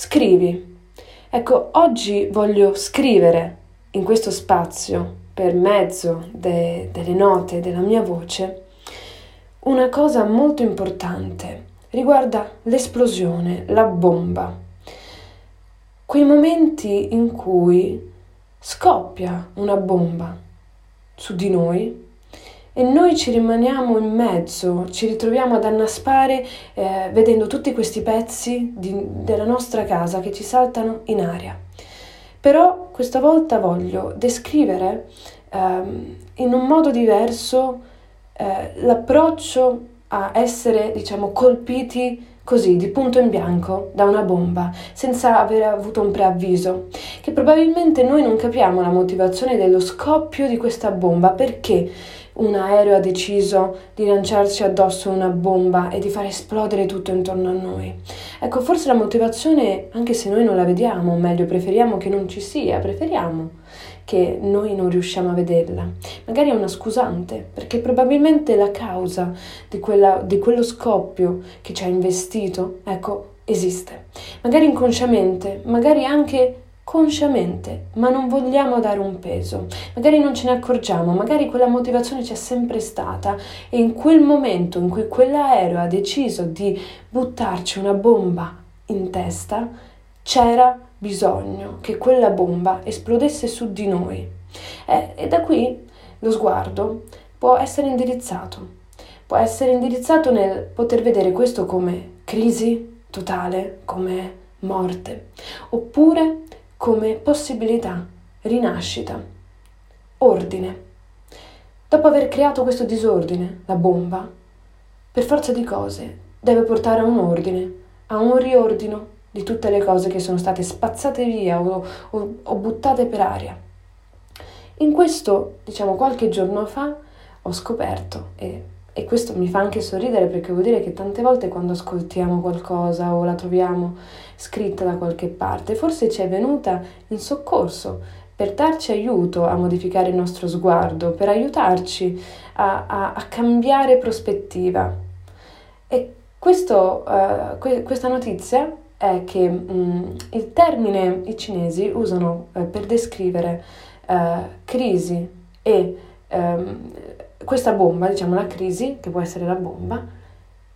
Scrivi. Ecco, oggi voglio scrivere in questo spazio, per mezzo de- delle note della mia voce, una cosa molto importante. Riguarda l'esplosione, la bomba. Quei momenti in cui scoppia una bomba su di noi e noi ci rimaniamo in mezzo, ci ritroviamo ad annaspare eh, vedendo tutti questi pezzi di, della nostra casa che ci saltano in aria. Però questa volta voglio descrivere ehm, in un modo diverso eh, l'approccio a essere, diciamo, colpiti così, di punto in bianco, da una bomba, senza aver avuto un preavviso, che probabilmente noi non capiamo la motivazione dello scoppio di questa bomba, perché un aereo ha deciso di lanciarci addosso una bomba e di far esplodere tutto intorno a noi. Ecco, forse la motivazione, anche se noi non la vediamo, o meglio, preferiamo che non ci sia, preferiamo che noi non riusciamo a vederla. Magari è una scusante, perché probabilmente la causa di, quella, di quello scoppio che ci ha investito, ecco, esiste. Magari inconsciamente, magari anche consciamente, ma non vogliamo dare un peso. Magari non ce ne accorgiamo, magari quella motivazione c'è sempre stata e in quel momento in cui quell'aereo ha deciso di buttarci una bomba in testa, c'era bisogno che quella bomba esplodesse su di noi. Eh, e da qui lo sguardo può essere indirizzato. Può essere indirizzato nel poter vedere questo come crisi totale, come morte, oppure come possibilità, rinascita, ordine. Dopo aver creato questo disordine, la bomba, per forza di cose, deve portare a un ordine, a un riordino di tutte le cose che sono state spazzate via o, o, o buttate per aria. In questo, diciamo, qualche giorno fa ho scoperto e e questo mi fa anche sorridere perché vuol dire che tante volte quando ascoltiamo qualcosa o la troviamo scritta da qualche parte, forse ci è venuta in soccorso per darci aiuto a modificare il nostro sguardo, per aiutarci a, a, a cambiare prospettiva. E questo, uh, que- questa notizia è che um, il termine i cinesi usano uh, per descrivere uh, crisi e um, questa bomba, diciamo la crisi, che può essere la bomba,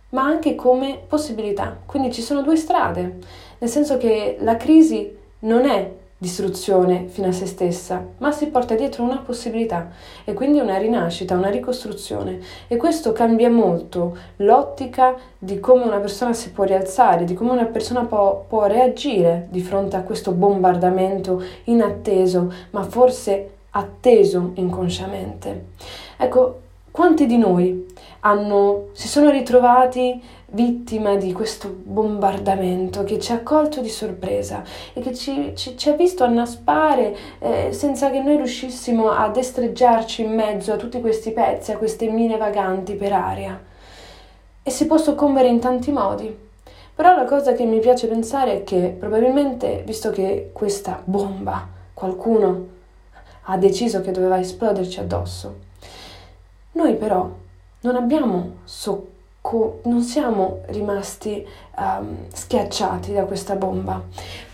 ma anche come possibilità. Quindi ci sono due strade, nel senso che la crisi non è distruzione fino a se stessa, ma si porta dietro una possibilità e quindi una rinascita, una ricostruzione e questo cambia molto l'ottica di come una persona si può rialzare, di come una persona può, può reagire di fronte a questo bombardamento inatteso, ma forse atteso inconsciamente. Ecco, quanti di noi hanno, si sono ritrovati vittima di questo bombardamento che ci ha colto di sorpresa e che ci, ci, ci ha visto annaspare eh, senza che noi riuscissimo a destreggiarci in mezzo a tutti questi pezzi, a queste mine vaganti per aria. E si può soccombere in tanti modi. Però la cosa che mi piace pensare è che probabilmente, visto che questa bomba qualcuno ha deciso che doveva esploderci addosso, noi però non abbiamo socco- non siamo rimasti um, schiacciati da questa bomba.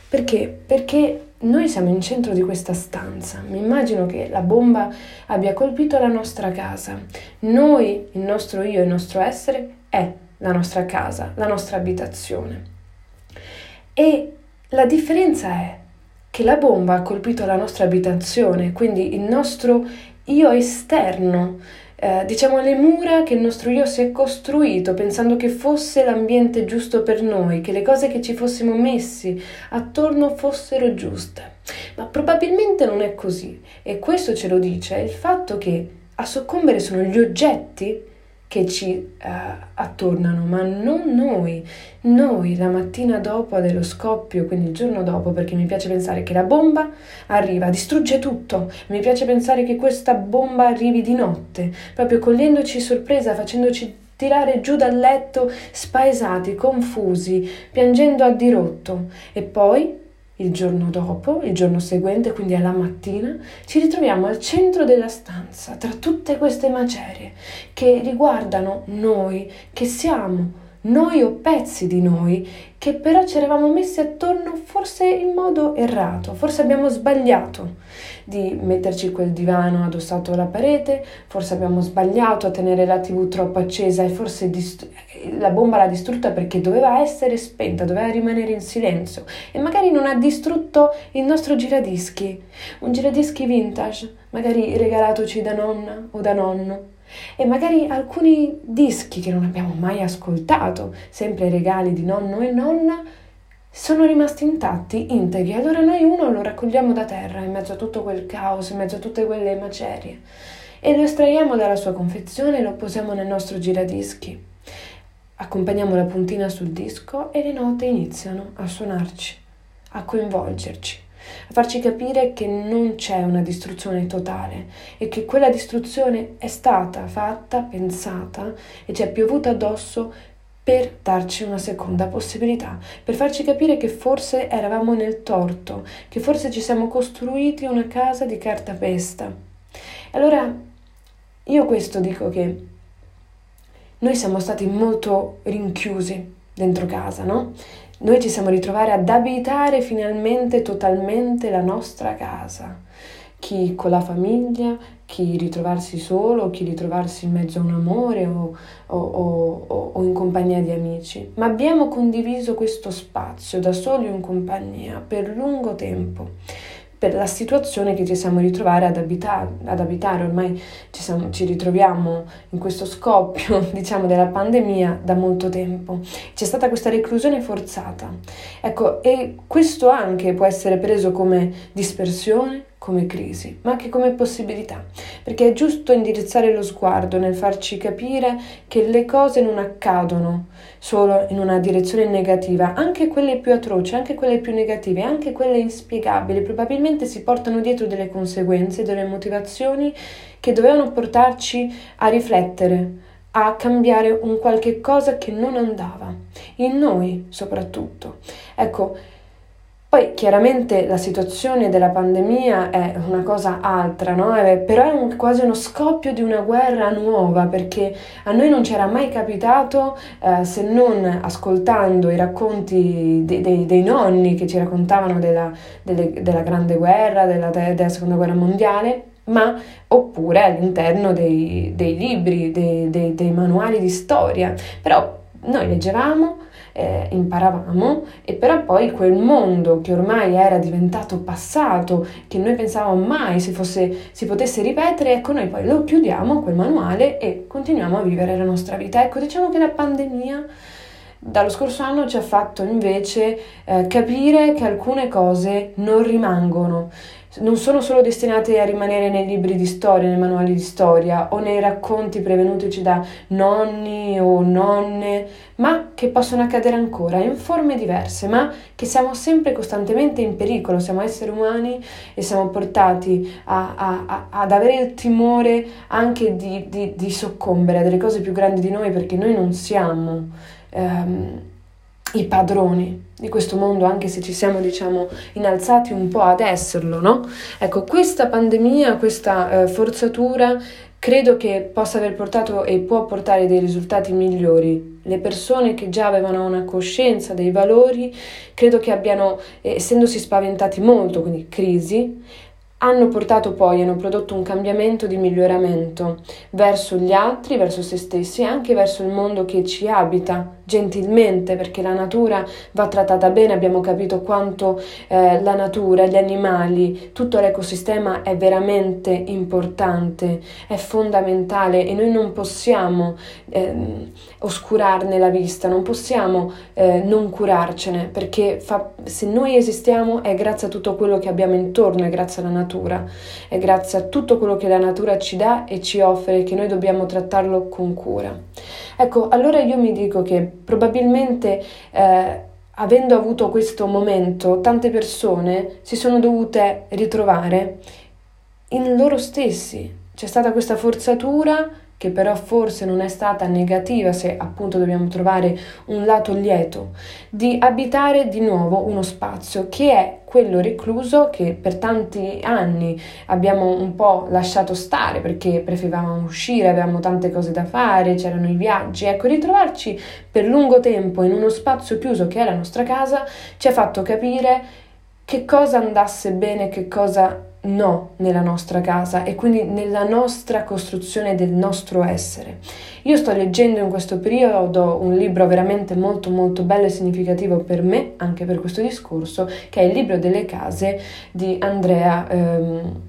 Perché? Perché noi siamo in centro di questa stanza. Mi immagino che la bomba abbia colpito la nostra casa. Noi, il nostro io, il nostro essere è la nostra casa, la nostra abitazione. E la differenza è che la bomba ha colpito la nostra abitazione, quindi il nostro io esterno, eh, diciamo le mura che il nostro io si è costruito pensando che fosse l'ambiente giusto per noi, che le cose che ci fossimo messi attorno fossero giuste. Ma probabilmente non è così e questo ce lo dice il fatto che a soccombere sono gli oggetti che ci uh, attornano, ma non noi. Noi la mattina dopo dello scoppio, quindi il giorno dopo, perché mi piace pensare che la bomba arriva, distrugge tutto. Mi piace pensare che questa bomba arrivi di notte, proprio cogliendoci sorpresa, facendoci tirare giù dal letto spaesati, confusi, piangendo a dirotto. E poi il giorno dopo, il giorno seguente, quindi alla mattina, ci ritroviamo al centro della stanza, tra tutte queste macerie che riguardano noi, che siamo noi o pezzi di noi che però ci eravamo messi attorno forse in modo errato, forse abbiamo sbagliato di metterci quel divano addossato alla parete, forse abbiamo sbagliato a tenere la tv troppo accesa e forse dist- la bomba l'ha distrutta perché doveva essere spenta, doveva rimanere in silenzio e magari non ha distrutto il nostro giradischi, un giradischi vintage, magari regalatoci da nonna o da nonno e magari alcuni dischi che non abbiamo mai ascoltato, sempre regali di nonno e nonna, sono rimasti intatti, integri. Allora noi uno lo raccogliamo da terra in mezzo a tutto quel caos, in mezzo a tutte quelle macerie e lo estraiamo dalla sua confezione e lo posiamo nel nostro giradischi. Accompagniamo la puntina sul disco e le note iniziano a suonarci, a coinvolgerci a farci capire che non c'è una distruzione totale e che quella distruzione è stata fatta, pensata e ci è piovuta addosso per darci una seconda possibilità, per farci capire che forse eravamo nel torto, che forse ci siamo costruiti una casa di cartapesta. Allora, io questo dico che noi siamo stati molto rinchiusi dentro casa, no? Noi ci siamo ritrovati ad abitare finalmente totalmente la nostra casa. Chi con la famiglia, chi ritrovarsi solo, chi ritrovarsi in mezzo a un amore o, o, o, o in compagnia di amici. Ma abbiamo condiviso questo spazio da soli o in compagnia per lungo tempo per la situazione che ci siamo ritrovati ad abitare, ad abitare. ormai ci, siamo, ci, ritroviamo in questo scoppio, diciamo, della pandemia da molto tempo. C'è stata questa reclusione forzata. Ecco, e questo anche può essere preso come dispersione, come crisi, ma anche come possibilità, perché è giusto indirizzare lo sguardo nel farci capire che le cose non accadono solo in una direzione negativa, anche quelle più atroci, anche quelle più negative, anche quelle inspiegabili, probabilmente si portano dietro delle conseguenze, delle motivazioni che dovevano portarci a riflettere, a cambiare un qualche cosa che non andava, in noi soprattutto. Ecco, poi chiaramente la situazione della pandemia è una cosa altra, no? è, però è un, quasi uno scoppio di una guerra nuova perché a noi non c'era mai capitato eh, se non ascoltando i racconti de, de, dei nonni che ci raccontavano della, delle, della Grande Guerra, della, della Seconda Guerra Mondiale, ma oppure all'interno dei, dei libri, dei, dei, dei manuali di storia. Però noi leggevamo eh, imparavamo e però poi quel mondo che ormai era diventato passato, che noi pensavamo mai si, fosse, si potesse ripetere, ecco noi poi lo chiudiamo quel manuale e continuiamo a vivere la nostra vita. Ecco, diciamo che la pandemia dallo scorso anno ci ha fatto invece eh, capire che alcune cose non rimangono non sono solo destinate a rimanere nei libri di storia, nei manuali di storia o nei racconti prevenutici da nonni o nonne, ma che possono accadere ancora in forme diverse, ma che siamo sempre costantemente in pericolo, siamo esseri umani e siamo portati a, a, a, ad avere il timore anche di, di, di, soccombere a delle cose più grandi di noi perché noi non siamo. Um, i padroni di questo mondo, anche se ci siamo, diciamo, innalzati un po' ad esserlo, no? Ecco, questa pandemia, questa eh, forzatura, credo che possa aver portato e può portare dei risultati migliori. Le persone che già avevano una coscienza dei valori, credo che abbiano, eh, essendosi spaventati molto, quindi crisi, hanno portato poi, hanno prodotto un cambiamento di miglioramento verso gli altri, verso se stessi e anche verso il mondo che ci abita gentilmente perché la natura va trattata bene, abbiamo capito quanto eh, la natura, gli animali, tutto l'ecosistema è veramente importante, è fondamentale e noi non possiamo eh, oscurarne la vista, non possiamo eh, non curarcene perché fa, se noi esistiamo è grazie a tutto quello che abbiamo intorno, è grazie alla natura, è grazie a tutto quello che la natura ci dà e ci offre che noi dobbiamo trattarlo con cura. Ecco, allora io mi dico che probabilmente eh, avendo avuto questo momento, tante persone si sono dovute ritrovare in loro stessi. C'è stata questa forzatura che però forse non è stata negativa se appunto dobbiamo trovare un lato lieto, di abitare di nuovo uno spazio che è quello recluso che per tanti anni abbiamo un po' lasciato stare perché preferivamo uscire, avevamo tante cose da fare, c'erano i viaggi. Ecco, ritrovarci per lungo tempo in uno spazio chiuso che è la nostra casa ci ha fatto capire che cosa andasse bene, che cosa no nella nostra casa e quindi nella nostra costruzione del nostro essere. Io sto leggendo in questo periodo un libro veramente molto molto bello e significativo per me, anche per questo discorso, che è il libro delle case di Andrea, ehm,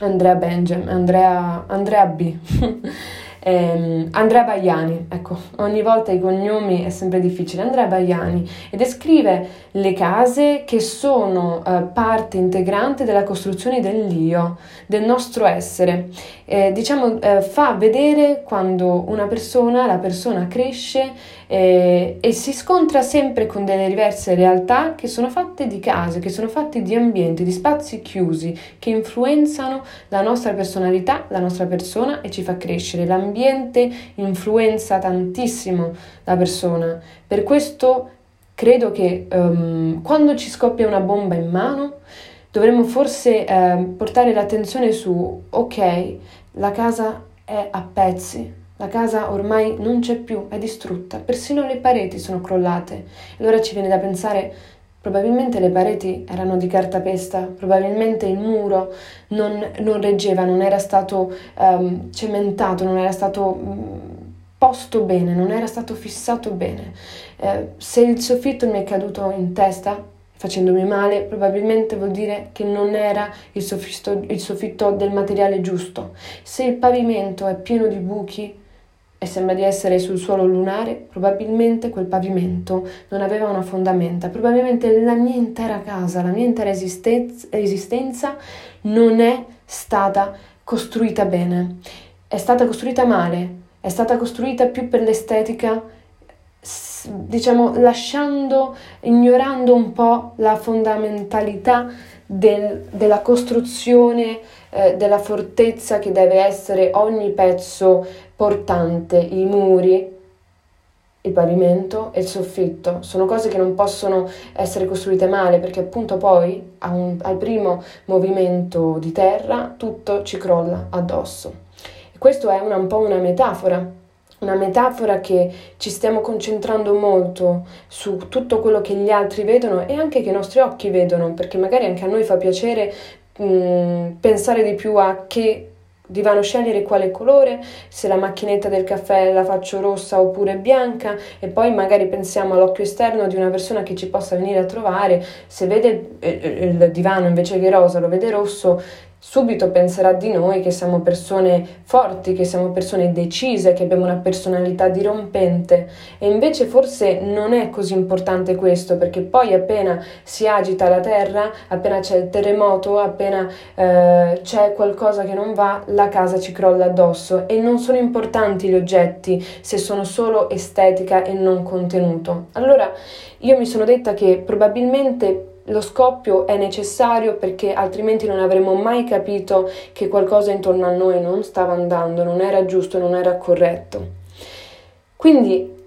Andrea Benjamin, Andrea, Andrea B. ehm, Andrea Baiani, ecco, ogni volta i cognomi è sempre difficile, Andrea Baiani, e descrive le case che sono eh, parte integrante della costruzione dell'io, del nostro essere. Eh, diciamo, eh, fa vedere quando una persona, la persona cresce eh, e si scontra sempre con delle diverse realtà che sono fatte di case, che sono fatte di ambienti, di spazi chiusi, che influenzano la nostra personalità, la nostra persona e ci fa crescere. L'ambiente influenza tantissimo la persona. Per questo credo che um, quando ci scoppia una bomba in mano dovremmo forse eh, portare l'attenzione su, ok, la casa è a pezzi, la casa ormai non c'è più, è distrutta, persino le pareti sono crollate. Allora ci viene da pensare, probabilmente le pareti erano di cartapesta, probabilmente il muro non, non reggeva, non era stato um, cementato, non era stato... Um, posto bene, non era stato fissato bene. Eh, se il soffitto mi è caduto in testa facendomi male, probabilmente vuol dire che non era il soffitto, il soffitto del materiale giusto. Se il pavimento è pieno di buchi e sembra di essere sul suolo lunare, probabilmente quel pavimento non aveva una fondamenta, probabilmente la mia intera casa, la mia intera esistenza, esistenza non è stata costruita bene, è stata costruita male, è stata costruita più per l'estetica, diciamo lasciando, ignorando un po' la fondamentalità del, della costruzione eh, della fortezza che deve essere ogni pezzo portante, i muri, il pavimento e il soffitto. Sono cose che non possono essere costruite male perché appunto poi un, al primo movimento di terra tutto ci crolla addosso. Questo è una, un po' una metafora, una metafora che ci stiamo concentrando molto su tutto quello che gli altri vedono e anche che i nostri occhi vedono, perché magari anche a noi fa piacere mh, mm, pensare di più a che divano scegliere quale colore, se la macchinetta del caffè la faccio rossa oppure bianca e poi magari pensiamo all'occhio esterno di una persona che ci possa venire a trovare, se vede il, il divano invece che rosa lo vede rosso, subito penserà di noi che siamo persone forti, che siamo persone decise, che abbiamo una personalità dirompente e invece forse non è così importante questo perché poi appena si agita la terra, appena c'è il terremoto, appena eh, c'è qualcosa che non va, la casa ci crolla addosso e non sono importanti gli oggetti se sono solo estetica e non contenuto. Allora io mi sono detta che probabilmente lo scoppio è necessario perché altrimenti non avremmo mai capito che qualcosa intorno a noi non stava andando, non era giusto, non era corretto. Quindi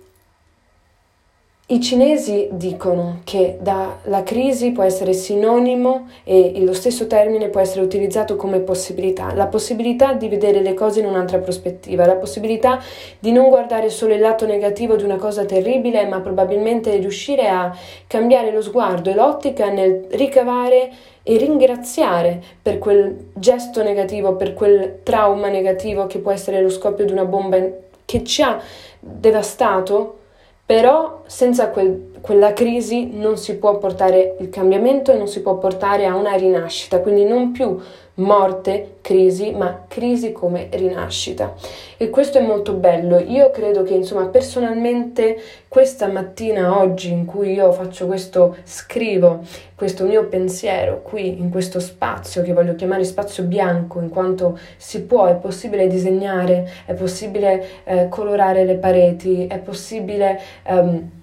i cinesi dicono che la crisi può essere sinonimo e lo stesso termine può essere utilizzato come possibilità, la possibilità di vedere le cose in un'altra prospettiva, la possibilità di non guardare solo il lato negativo di una cosa terribile, ma probabilmente riuscire a cambiare lo sguardo e l'ottica nel ricavare e ringraziare per quel gesto negativo, per quel trauma negativo che può essere lo scoppio di una bomba che ci ha devastato però senza quel, quella crisi non si può portare il cambiamento e non si può portare a una rinascita, quindi non più morte, crisi, ma crisi come rinascita. E questo è molto bello. Io credo che, insomma, personalmente questa mattina, oggi, in cui io faccio questo, scrivo questo mio pensiero qui, in questo spazio che voglio chiamare spazio bianco, in quanto si può, è possibile disegnare, è possibile eh, colorare le pareti, è possibile... Um,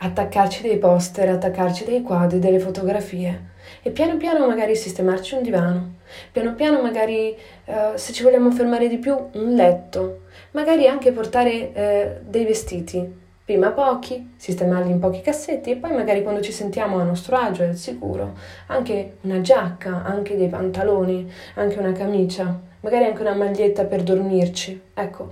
attaccarci dei poster, attaccarci dei quadri, delle fotografie e piano piano magari sistemarci un divano, piano piano magari uh, se ci vogliamo fermare di più un letto, magari anche portare uh, dei vestiti, prima pochi, sistemarli in pochi cassetti e poi magari quando ci sentiamo a nostro agio e al sicuro, anche una giacca, anche dei pantaloni, anche una camicia, magari anche una maglietta per dormirci. Ecco,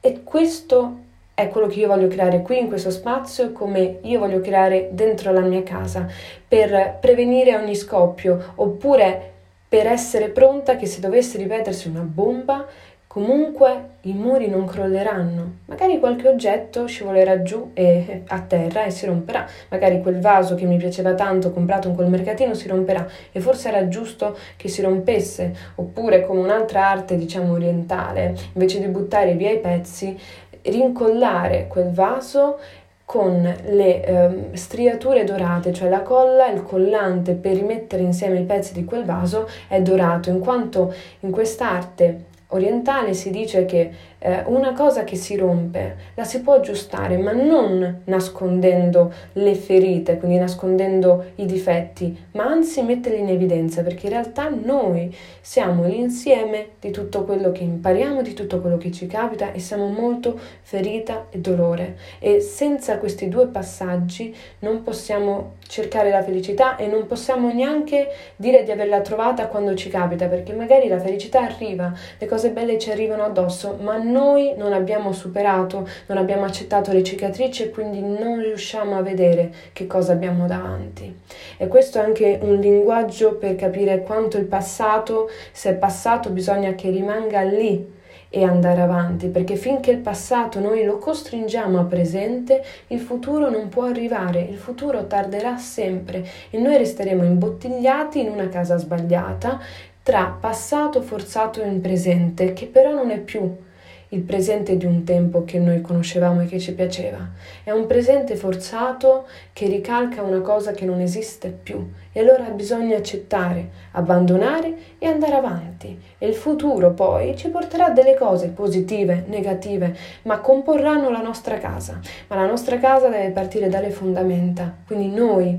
e questo è quello che io voglio creare qui in questo spazio, come io voglio creare dentro la mia casa, per prevenire ogni scoppio, oppure per essere pronta che se dovesse ripetersi una bomba, comunque i muri non crolleranno. Magari qualche oggetto scivolerà giù e, a terra e si romperà. Magari quel vaso che mi piaceva tanto, comprato in quel mercatino, si romperà e forse era giusto che si rompesse. Oppure come un'altra arte, diciamo orientale, invece di buttare via i pezzi, rincollare quel vaso con le eh, striature dorate, cioè la colla, il collante per rimettere insieme i pezzi di quel vaso è dorato, in quanto in quest'arte orientale si dice che eh, una cosa che si rompe la si può aggiustare, ma non nascondendo le ferite, quindi nascondendo i difetti, ma anzi metterli in evidenza, perché in realtà noi siamo l'insieme di tutto quello che impariamo, di tutto quello che ci capita e siamo molto ferita e dolore. E senza questi due passaggi non possiamo cercare la felicità e non possiamo neanche dire di averla trovata quando ci capita, perché magari la felicità arriva, le cose belle ci arrivano addosso, ma noi non abbiamo superato, non abbiamo accettato le cicatrici e quindi non riusciamo a vedere che cosa abbiamo davanti. E questo è anche un linguaggio per capire quanto il passato, se è passato, bisogna che rimanga lì e andare avanti, perché finché il passato noi lo costringiamo a presente, il futuro non può arrivare, il futuro tarderà sempre e noi resteremo imbottigliati in una casa sbagliata tra passato forzato e presente, che però non è più il presente di un tempo che noi conoscevamo e che ci piaceva. È un presente forzato che ricalca una cosa che non esiste più e allora bisogna accettare, abbandonare e andare avanti. E il futuro poi ci porterà delle cose positive, negative, ma comporranno la nostra casa. Ma la nostra casa deve partire dalle fondamenta. Quindi noi,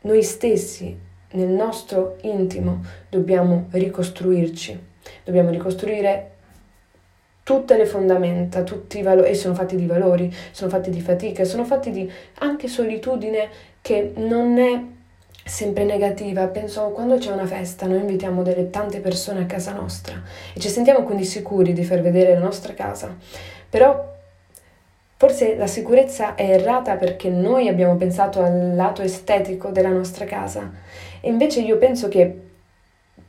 noi stessi, nel nostro intimo, dobbiamo ricostruirci. Dobbiamo ricostruire tutte le fondamenta, tutti i valori, e sono fatti di valori, sono fatti di fatica, sono fatti di anche solitudine che non è sempre negativa. Penso quando c'è una festa, noi invitiamo delle tante persone a casa nostra e ci sentiamo quindi sicuri di far vedere la nostra casa. Però forse la sicurezza è errata perché noi abbiamo pensato al lato estetico della nostra casa. E invece io penso che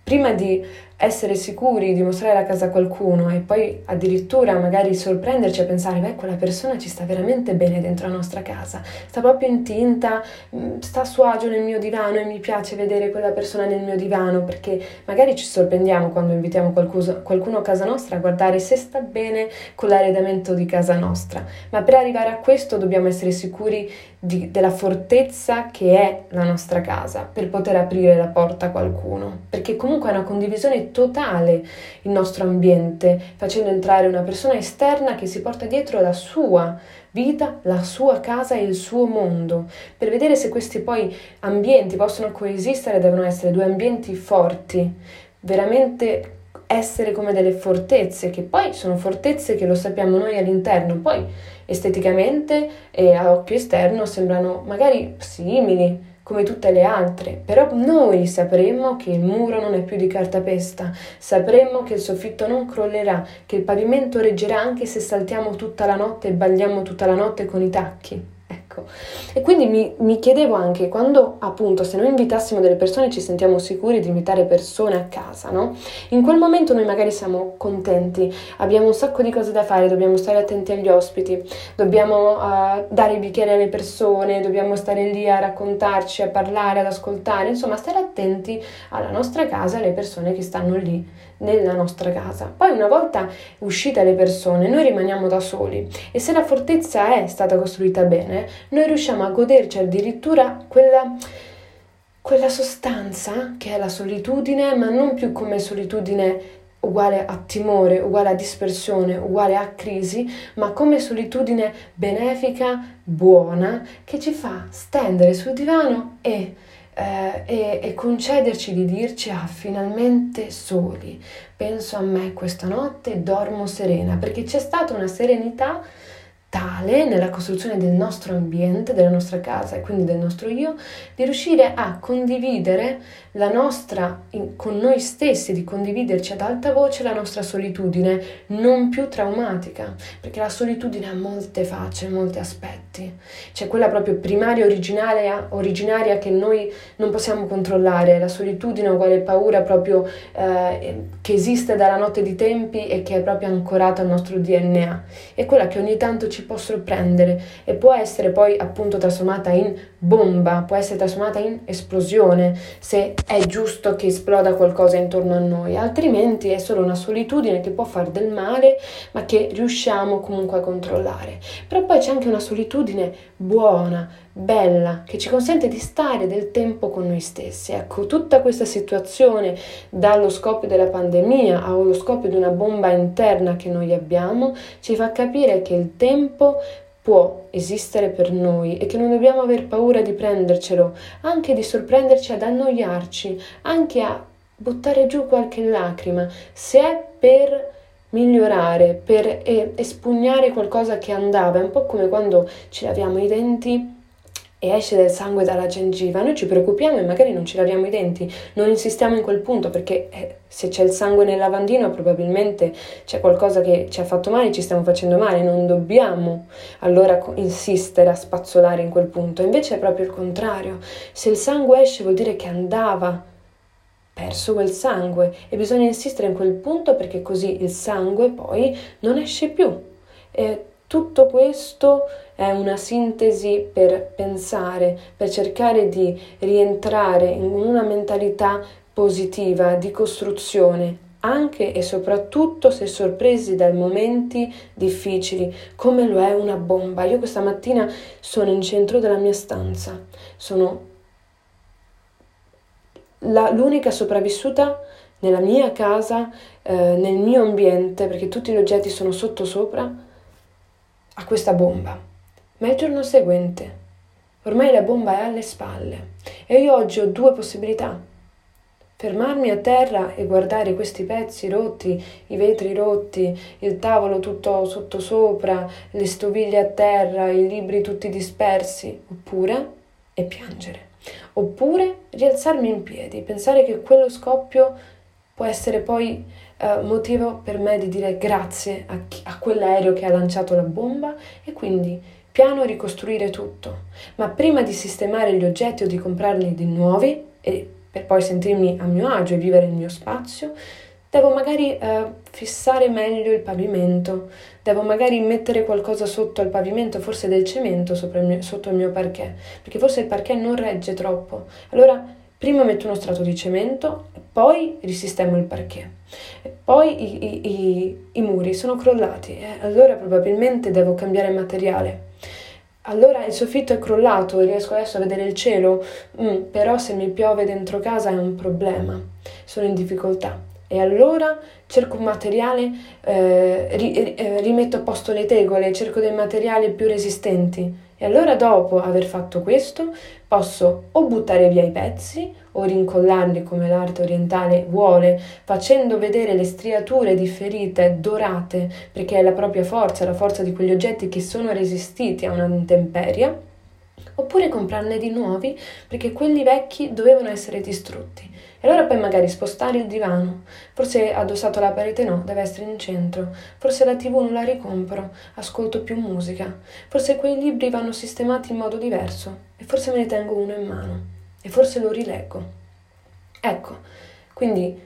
prima di essere sicuri di mostrare la casa a qualcuno e poi addirittura magari sorprenderci a pensare, beh, quella persona ci sta veramente bene dentro la nostra casa, sta proprio intinta, mm, sta a suo agio nel mio divano e mi piace vedere quella persona nel mio divano perché magari ci sorprendiamo quando invitiamo qualcuno, qualcuno a casa nostra a guardare se sta bene con l'arredamento di casa nostra. Ma per arrivare a questo dobbiamo essere sicuri di, della fortezza che è la nostra casa per poter aprire la porta a qualcuno, perché comunque è una condivisione totale il nostro ambiente, facendo entrare una persona esterna che si porta dietro la sua vita, la sua casa e il suo mondo. Per vedere se questi poi ambienti possono coesistere devono essere due ambienti forti, veramente essere come delle fortezze, che poi sono fortezze che lo sappiamo noi all'interno, poi esteticamente e a occhio esterno sembrano magari simili, come tutte le altre, però noi sapremmo che il muro non è più di cartapesta, sapremmo che il soffitto non crollerà, che il pavimento reggerà anche se saltiamo tutta la notte e balliamo tutta la notte con i tacchi. Ecco. E quindi mi, mi, chiedevo anche quando appunto se noi invitassimo delle persone ci sentiamo sicuri di invitare persone a casa, no? In quel momento noi magari siamo contenti, abbiamo un sacco di cose da fare, dobbiamo stare attenti agli ospiti, dobbiamo uh, dare i bicchieri alle persone, dobbiamo stare lì a raccontarci, a parlare, ad ascoltare, insomma stare attenti alla nostra casa, alle persone che stanno lì nella nostra casa. Poi una volta uscite le persone, noi rimaniamo da soli e se la fortezza è stata costruita bene, noi riusciamo a goderci addirittura quella, quella sostanza che è la solitudine, ma non più come solitudine uguale a timore, uguale a dispersione, uguale a crisi, ma come solitudine benefica, buona, che ci fa stendere sul divano e, eh, e, e concederci di dirci ah, finalmente soli, penso a me questa notte dormo serena, perché c'è stata una serenità tale nella costruzione del nostro ambiente, della nostra casa e quindi del nostro io, di riuscire a condividere la nostra, con noi stessi, di condividerci ad alta voce la nostra solitudine non più traumatica, perché la solitudine ha molte facce, molti aspetti. C'è quella proprio primaria, originaria, originaria che noi non possiamo controllare, la solitudine uguale paura proprio eh, che esiste dalla notte di tempi e che è proprio ancorata al nostro DNA. È quella che ogni tanto ci può sorprendere e può essere poi appunto trasformata in bomba, può essere trasformata in esplosione se è giusto che esploda qualcosa intorno a noi, altrimenti è solo una solitudine che può fare del male ma che riusciamo comunque a controllare. Però poi c'è anche una solitudine buona, bella, che ci consente di stare del tempo con noi stessi. Ecco, tutta questa situazione, dallo scoppio della pandemia allo scoppio di una bomba interna che noi abbiamo, ci fa capire che il tempo può esistere per noi e che non dobbiamo aver paura di prendercelo, anche di sorprenderci ad annoiarci, anche a buttare giù qualche lacrima, se è per migliorare, per espugnare qualcosa che andava, è un po' come quando ci laviamo i denti e esce del sangue dalla gengiva, noi ci preoccupiamo e magari non ci laviamo i denti, non insistiamo in quel punto perché eh, se c'è il sangue nel lavandino probabilmente c'è qualcosa che ci ha fatto male, ci stiamo facendo male, non dobbiamo allora insistere a spazzolare in quel punto, invece è proprio il contrario, se il sangue esce vuol dire che andava perso quel sangue e bisogna insistere in quel punto perché così il sangue poi non esce più. E tutto questo è una sintesi per pensare, per cercare di rientrare in una mentalità positiva di costruzione, anche e soprattutto se sorpresi dai momenti difficili, come lo è una bomba. Io questa mattina sono in centro della mia stanza, sono la, l'unica sopravvissuta nella mia casa, eh, nel mio ambiente, perché tutti gli oggetti sono sottosopra a questa bomba. Ma il giorno seguente, ormai la bomba è alle spalle e io oggi ho due possibilità. Fermarmi a terra e guardare questi pezzi rotti, i vetri rotti, il tavolo tutto sottosopra, le stoviglie a terra, i libri tutti dispersi, oppure e piangere. Oppure rialzarmi in piedi, pensare che quello scoppio può essere poi uh, motivo per me di dire grazie a, chi, a quell'aereo che ha lanciato la bomba e quindi piano ricostruire tutto. Ma prima di sistemare gli oggetti o di comprarli di nuovi e per poi sentirmi a mio agio e vivere il mio spazio, devo magari uh, fissare meglio il pavimento, devo magari mettere qualcosa sotto al pavimento, forse del cemento il mio, sotto il mio parquet, perché forse il parquet non regge troppo. Allora prima metto uno strato di cemento, poi risistemo il parquet. Poi i, i, i, i, muri sono crollati, eh? allora probabilmente devo cambiare materiale. Allora il soffitto è crollato riesco adesso a vedere il cielo, mm, però se mi piove dentro casa è un problema, sono in difficoltà. E allora cerco un materiale, eh, ri, eh, rimetto a posto le tegole, cerco dei materiali più resistenti. E allora dopo aver fatto questo posso o buttare via i pezzi o rincollarli come l'arte orientale vuole, facendo vedere le striature differite, dorate, perché è la propria forza, la forza di quegli oggetti che sono resistiti a un'intemperia, oppure comprarne di nuovi perché quelli vecchi dovevano essere distrutti. E allora poi magari spostare il divano, forse addossato alla parete no, deve essere in centro, forse la tv non la ricompro, ascolto più musica, forse quei libri vanno sistemati in modo diverso. E forse me ne tengo uno in mano. E forse lo rileggo. Ecco, quindi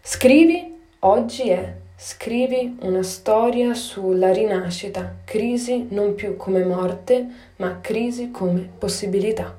scrivi, oggi è Scrivi una storia sulla rinascita, crisi non più come morte, ma crisi come possibilità.